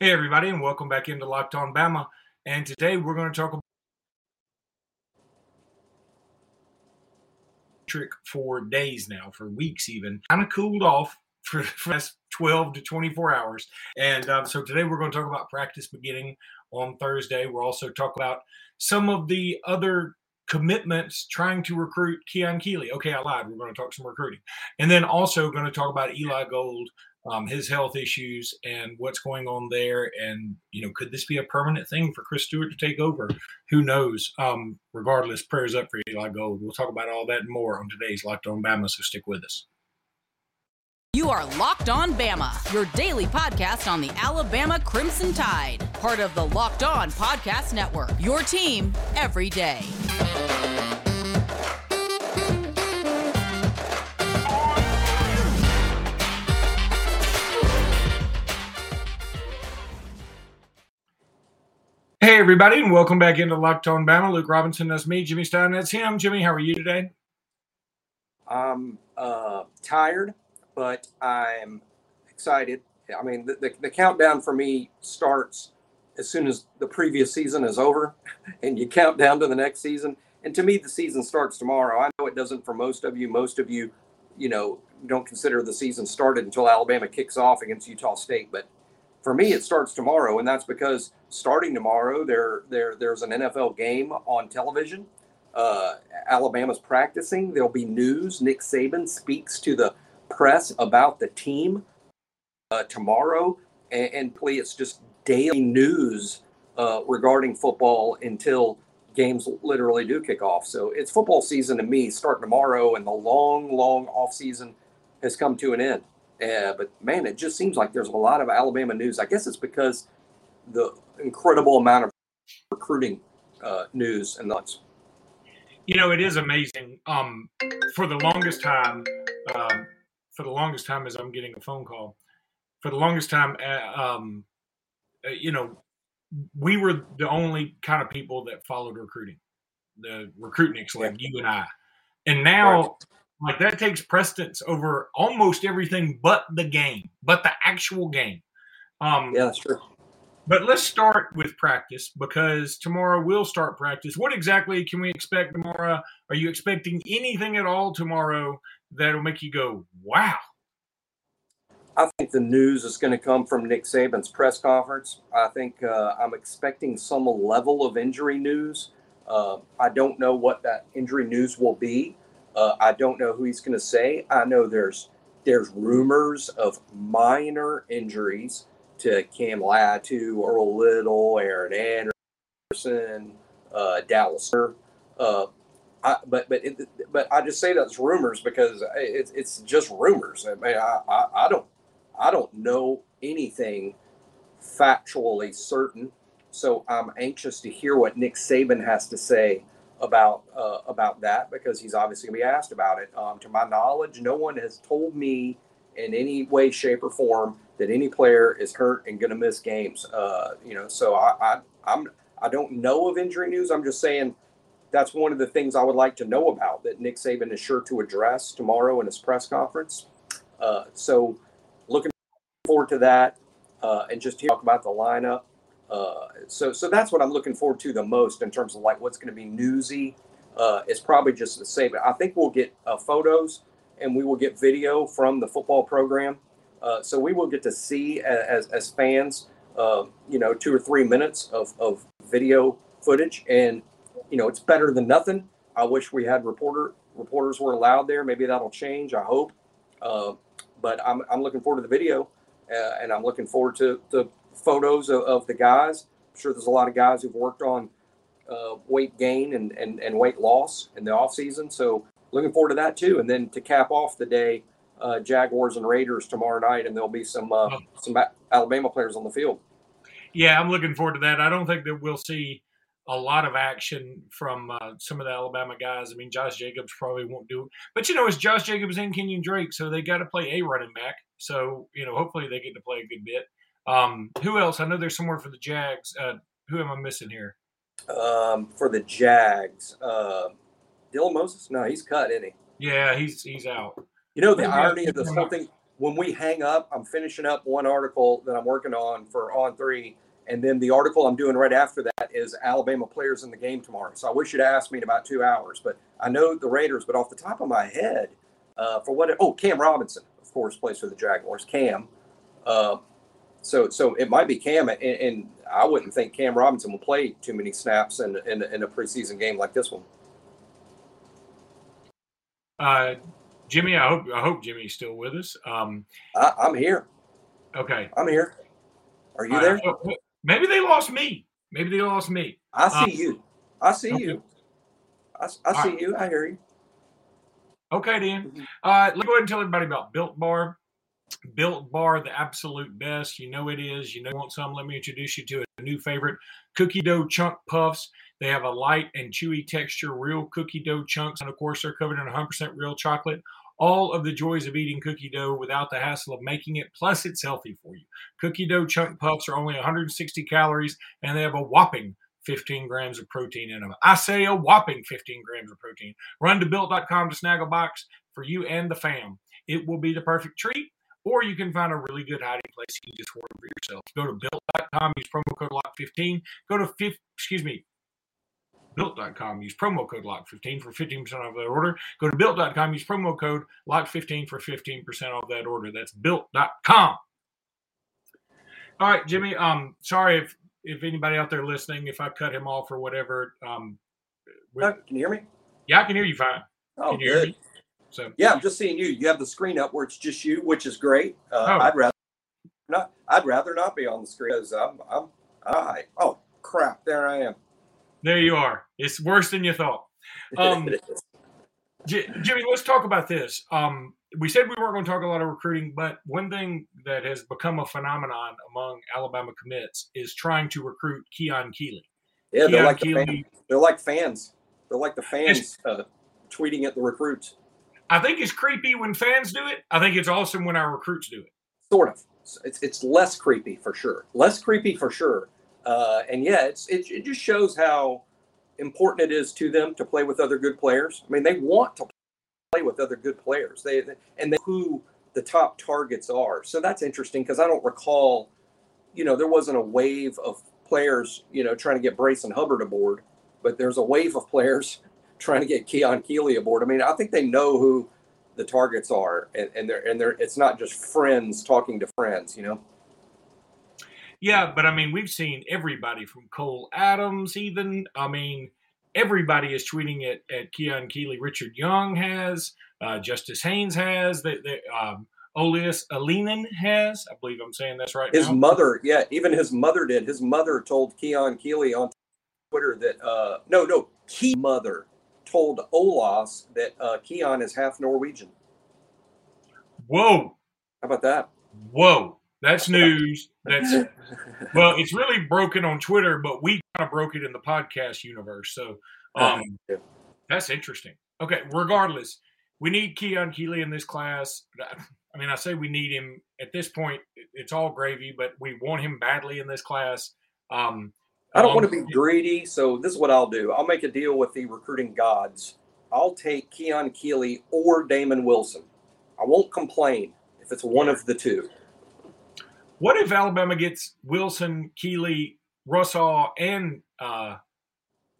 Hey, everybody, and welcome back into Locked On Bama. And today we're going to talk about trick for days now, for weeks even. Kind of cooled off for the last 12 to 24 hours. And um, so today we're going to talk about practice beginning on Thursday. We'll also talk about some of the other commitments trying to recruit Keon Keeley. Okay, I lied. We're going to talk some recruiting. And then also going to talk about Eli Gold um, his health issues and what's going on there. And, you know, could this be a permanent thing for Chris Stewart to take over? Who knows? Um, regardless, prayers up for Eli Gold. We'll talk about all that and more on today's Locked On Bama, so stick with us. You are Locked On Bama, your daily podcast on the Alabama Crimson Tide, part of the Locked On Podcast Network, your team every day. Hey, everybody, and welcome back into Locked On Bama. Luke Robinson, that's me. Jimmy Stein, that's him. Jimmy, how are you today? I'm uh, tired, but I'm excited. I mean, the, the, the, countdown for me starts as soon as the previous season is over, and you count down to the next season. And to me, the season starts tomorrow. I know it doesn't for most of you. Most of you, you know, don't consider the season started until Alabama kicks off against Utah State. But for me, it starts tomorrow, and that's because starting tomorrow, there there there's an NFL game on television. Uh, Alabama's practicing. There'll be news. Nick Saban speaks to the press about the team uh, tomorrow, and, and it's just daily news uh, regarding football until games literally do kick off. So it's football season to me starting tomorrow, and the long, long off season has come to an end. Uh, but man, it just seems like there's a lot of Alabama news. I guess it's because the incredible amount of recruiting uh, news and nuts. You know, it is amazing. Um, for the longest time, um, for the longest time, as I'm getting a phone call, for the longest time, uh, um, uh, you know, we were the only kind of people that followed recruiting, the recruitniks like yeah. you and I. And now. Like that takes precedence over almost everything but the game, but the actual game. Um, yeah, that's true. But let's start with practice because tomorrow we'll start practice. What exactly can we expect tomorrow? Are you expecting anything at all tomorrow that'll make you go, wow? I think the news is going to come from Nick Saban's press conference. I think uh, I'm expecting some level of injury news. Uh, I don't know what that injury news will be. Uh, I don't know who he's going to say. I know there's there's rumors of minor injuries to Cam Latu, Earl Little, Aaron Anderson, uh, Dallas. Uh, I, but but it, but I just say that's rumors because it's it's just rumors. I mean, I, I, I don't I don't know anything factually certain. So I'm anxious to hear what Nick Saban has to say about uh, about that because he's obviously going to be asked about it. Um, to my knowledge, no one has told me in any way, shape, or form that any player is hurt and going to miss games. Uh, you know, so I, I I'm I don't know of injury news. I'm just saying that's one of the things I would like to know about that Nick Saban is sure to address tomorrow in his press conference. Uh, so looking forward to that uh, and just to talk about the lineup. Uh, so so that's what I'm looking forward to the most in terms of like what's going to be newsy. Uh, it's probably just the same. I think we'll get uh, photos and we will get video from the football program. Uh, so we will get to see as, as fans, uh, you know, two or three minutes of, of video footage, and you know, it's better than nothing. I wish we had reporter reporters were allowed there. Maybe that'll change. I hope. But I'm, I'm looking forward to the video, and I'm looking forward to, to photos of, of, the guys. I'm sure there's a lot of guys who've worked on uh, weight gain and, and, and weight loss in the off season. So looking forward to that too. And then to cap off the day, uh, Jaguars and Raiders tomorrow night, and there'll be some uh, oh. some Alabama players on the field. Yeah, I'm looking forward to that. I don't think that we'll see a lot of action from uh, some of the Alabama guys. I mean, Josh Jacobs probably won't do it, but you know, it's Josh Jacobs and Kenyon Drake, so they got to play a running back. So you know, hopefully they get to play a good bit. Um, who else? I know there's somewhere for the Jags. Uh, who am I missing here? Um, for the Jags, uh, Dylan Moses. No, he's cut, isn't he? Yeah, he's he's out. You know the irony of this whole thing. when we hang up, I'm finishing up one article that I'm working on for On Three, and then the article I'm doing right after that is Alabama players in the game tomorrow. So I wish you'd asked me in about two hours, but I know the Raiders. But off the top of my head, uh, for what? Oh, Cam Robinson, of course, plays for the Jaguars. Cam. Uh, so so it might be Cam, and, and, I wouldn't think Cam Robinson will play too many snaps in, in, in a preseason game like this one. Uh, Jimmy, I hope I hope Jimmy's still with us. Um, I, am here. Okay, I'm here. Are you there? maybe they lost me. Maybe they lost me. I see um, you. I see okay. you. I, I see right. you. I hear you. Okay, then. Mm-hmm. Uh, let's go ahead and tell everybody about Built Bar. Built Bar, the absolute best. You know it is. You know you want some. Let me introduce you to a new favorite cookie dough chunk puffs. They have a light and chewy texture, real cookie dough chunks. And of course, they're covered in 100% real chocolate. All of the joys of eating cookie dough without the hassle of making it. Plus, it's healthy for you. Cookie dough chunk puffs are only 160 calories and they have a whopping 15 grams of protein in them. I say a whopping 15 grams of protein. Run to built.com to snag a box for you and the fam. It will be the perfect treat or you can find a really good hiding place you can just order for yourself. Go to built.com, use promo code LOCK15. Go to, fifth, excuse me, built.com, use promo code LOCK15 for 15% off that order. Go to built.com, use promo code LOCK15 for 15% off that order. That's built.com. All right, Jimmy. Um, sorry if if anybody out there listening, if I cut him off or whatever. Um, can you hear me? Yeah, I can hear you fine. Oh, can you good. hear me? So yeah, I'm just seeing you. You have the screen up where it's just you, which is great. Uh, oh. I'd rather not. I'd rather not be on the screen because I'm. I'm. I. Oh crap! There I am. There you are. It's worse than you thought. Um, J- Jimmy, let's talk about this. Um, we said we weren't going to talk a lot of recruiting, but one thing that has become a phenomenon among Alabama commits is trying to recruit Keon Keeley. Yeah, they're like Keeley, the they're like fans. They're like the fans uh, tweeting at the recruits. I think it's creepy when fans do it. I think it's awesome when our recruits do it. Sort of. It's it's less creepy for sure. Less creepy for sure. Uh, and yeah, it's it, it just shows how important it is to them to play with other good players. I mean, they want to play with other good players. They and they who the top targets are. So that's interesting because I don't recall, you know, there wasn't a wave of players, you know, trying to get Brayson Hubbard aboard, but there's a wave of players trying to get Keon Keeley aboard. I mean, I think they know who the targets are, and, and they're and they're it's not just friends talking to friends, you know. Yeah, but I mean, we've seen everybody from Cole Adams, even. I mean, everybody is tweeting at, at Keon Keeley. Richard Young has, uh, Justice Haynes has, that um, Alinen has. I believe I'm saying that's right. His now. mother, yeah, even his mother did. His mother told Keon Keeley on Twitter that, uh, no, no, Key mother told Olaus that uh, Keon is half Norwegian. Whoa. How about that? Whoa. That's news. That's well, it's really broken on Twitter, but we kind of broke it in the podcast universe. So um, that's interesting. Okay, regardless, we need Keon Keeley in this class. I mean, I say we need him at this point. It's all gravy, but we want him badly in this class. Um, I don't um, want to be greedy, so this is what I'll do. I'll make a deal with the recruiting gods. I'll take Keon Keeley or Damon Wilson. I won't complain if it's one of the two. What if Alabama gets Wilson, Keeley, Russell, and uh,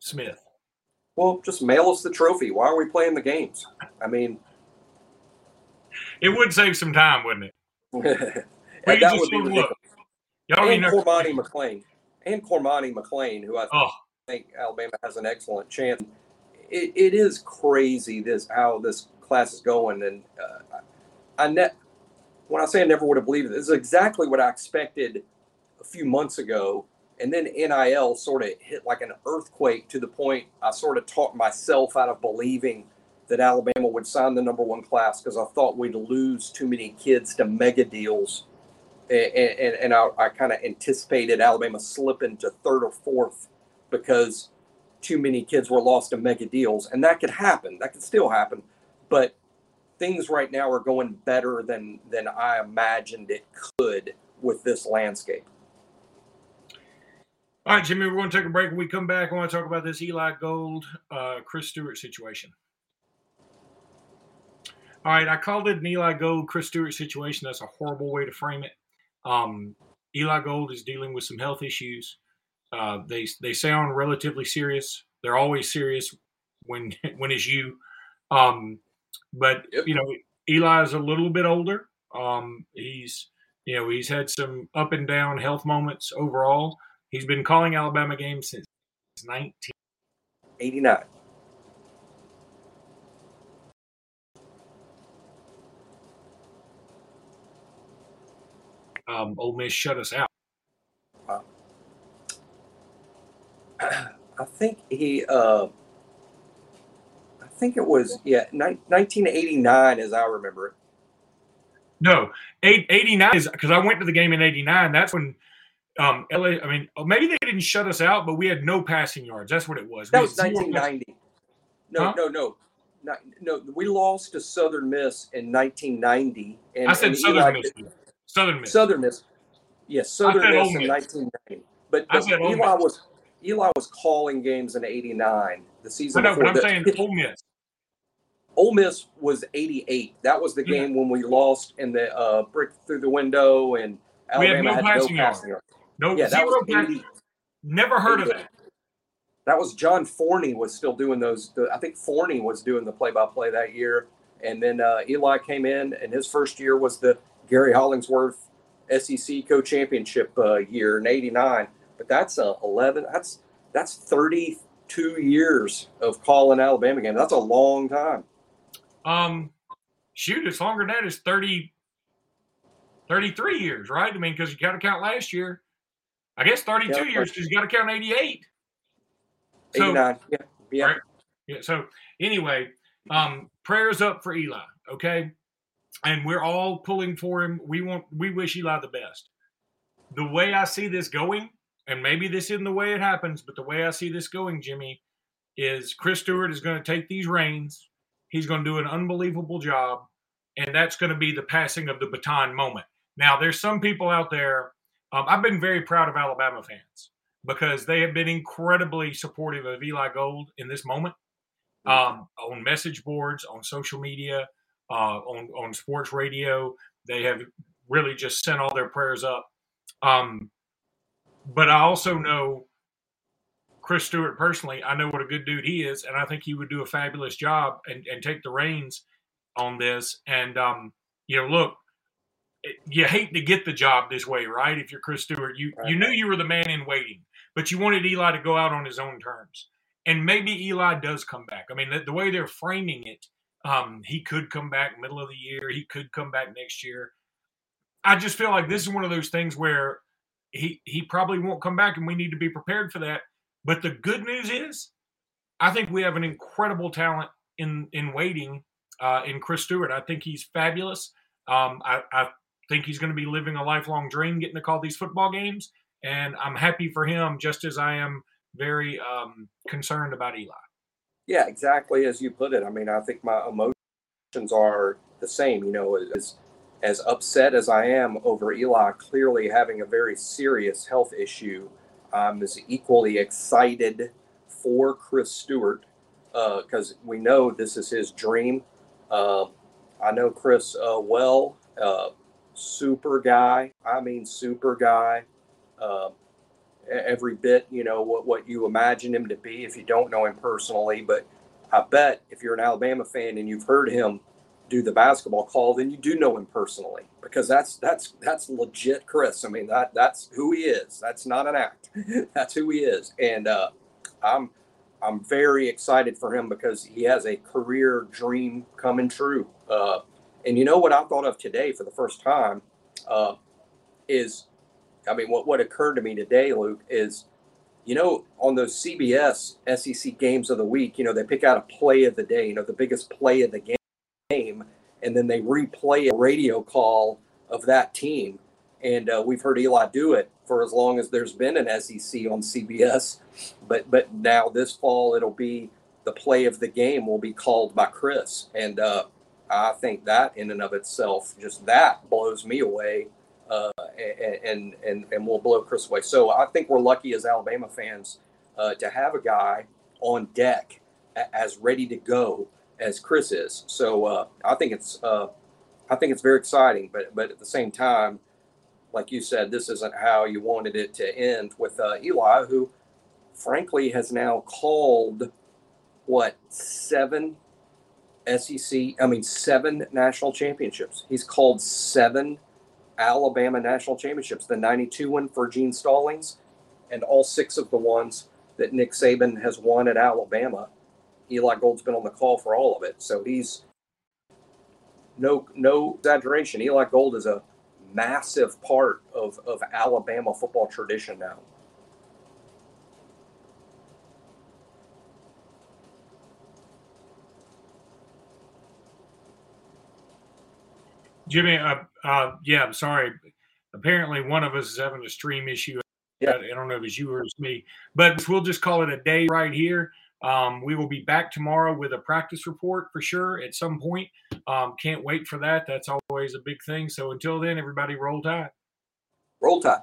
Smith? Well, just mail us the trophy. Why are we playing the games? I mean, it would save some time, wouldn't it? we be ridiculous. Y'all and Cormani McClain and Cormani McClain, who I oh. think Alabama has an excellent chance. It, it is crazy this how this class is going, and uh, I net when I say I never would have believed it, this is exactly what I expected a few months ago. And then NIL sort of hit like an earthquake to the point I sort of talked myself out of believing that Alabama would sign the number one class because I thought we'd lose too many kids to mega deals and, and, I, I kind of anticipated Alabama slipping to third or fourth because too many kids were lost to mega deals, and that could happen. That could still happen, but things right now are going better than than I imagined it could with this landscape. All right, Jimmy, we're going to take a break. When we come back, I want to talk about this Eli Gold, uh, Chris Stewart situation. All right, I called it an Eli Gold, Chris Stewart situation. That's a horrible way to frame it. Um, Eli Gold is dealing with some health issues. Uh, they they sound relatively serious. They're always serious when when it's you. Um, but Yep. you know, Eli's a little bit older. Um, he's you know he's had some up and down health moments overall. He's been calling Alabama games since 19. Um, Ole Miss shut us out. I think he, uh, I think it was, yeah, ni- 1989 as I remember it. No, eight, 89 is because I went to the game in 89. That's when um, LA, I mean, oh, maybe they didn't shut us out, but we had no passing yards. That's what it was. That was 1990. No, Huh? no, no. Not, no, we lost to Southern Miss in 1990. And, I said Southern Eli- Miss. Southern Miss. Southern Miss. Yes, Southern Miss in 1990. But, but Eli was Eli was calling games in 89. The I season know, but I'm that. saying Ole Miss. Ole Miss was 88. That was the Yeah. game when we lost in the uh, brick through the window and We had Alabama no had no passing yards. passing. No, Yeah, that was pass- 80. Never heard of 88. that. That was John Forney was still doing those. The, I think Forney was doing the play-by-play that year, and then uh, Eli came in, and his first year was the Gary Hollingsworth SEC co-championship uh, year in '89. But that's uh, 11. That's that's 32 years of calling Alabama games. That's a long time. Um, shoot, it's longer than that. It's 30, 33 years, right? I mean, because you got to count last year. I guess 32 Yeah, years because you got to count 88. So, 89. Yeah, yeah. Right. Yeah. So anyway, um, prayers up for Eli. Okay, and we're all pulling for him. We want, we wish Eli the best. The way I see this going, and maybe this isn't the way it happens, but the way I see this going, Jimmy, is Chris Stewart is going to take these reins. He's going to do an unbelievable job, and that's going to be the passing of the baton moment. Now, there's some people out there. Um, I've been very proud of Alabama fans because they have been incredibly supportive of Eli Gold in this moment um, on message boards, on social media, uh, on on sports radio. They have really just sent all their prayers up. Um, but I also know Chris Stewart personally. I know what a good dude he is, and I think he would do a fabulous job and, and take the reins on this. And um, you know, look, it- you hate to get the job this way, right? If you're Chris Stewart, you you knew you were the man in waiting, but you wanted Eli to go out on his own terms. And maybe Eli does come back. I mean, the, the way they're framing it, um, he could come back middle of the year. He could come back next year. I just feel like this is one of those things where he he probably won't come back, and we need to be prepared for that. But the good news is, I think we have an incredible talent in in waiting uh, in Chris Stewart. I think he's fabulous. Um, I, I think he's going to be living a lifelong dream, getting to call these football games, and I'm happy for him, just as I am very um, concerned about Eli. Yeah, exactly as you put it. I mean, I think my emotions are the same. You know, as as upset as I am over Eli clearly having a very serious health issue, I'm as equally excited for Chris Stewart because we know this is his dream. Uh, I know Chris uh, well, uh, super guy. I mean, super guy. Every bit, you know, what, what you imagine him to be if you don't know him personally. But I bet if you're an Alabama fan and you've heard him do the basketball call, then you do know him personally because that's that's that's legit Chris. I mean that that's who he is. That's not an act. that's who he is. And uh, I'm I'm very excited for him because he has a career dream coming true. Uh, and you know what I thought of today for the first time uh, is, I mean, what what occurred to me today, Luke, is you know, on those CBS SEC games of the week, you know, they pick out a play of the day, you know, the biggest play of the game, and then they replay a radio call of that team. And uh, we've heard Eli do it for as long as there's been an SEC on CBS. But but now this fall it'll be the play of the game will be called by Chris, and uh, I think that in and of itself, just that blows me away and, and and will blow Chris away. So I think we're lucky as Alabama fans uh, to have a guy on deck as ready to go as Chris is. So uh, I think it's uh, I think it's very exciting. But but at the same time, like you said, this isn't how you wanted it to end with uh, Eli, who frankly has now called what seven SEC, I mean seven national championships. He's called seven Alabama national championships. The '92 one for Gene Stallings, and all six of the ones that Nick Saban has won at Alabama. Eli Gold's been on the call for all of it, so he's no no exaggeration. Eli Gold is a massive part of, of Alabama football tradition now. Jimmy, uh, uh, yeah, I'm sorry. Apparently, one of us is having a stream issue. Yeah. I don't know if it's you or it's me, but we'll just call it a day right here. Um, we will be back tomorrow with a practice report for sure at some point. Um, can't wait for that. That's always a big thing. So until then, everybody roll tide. Roll tide.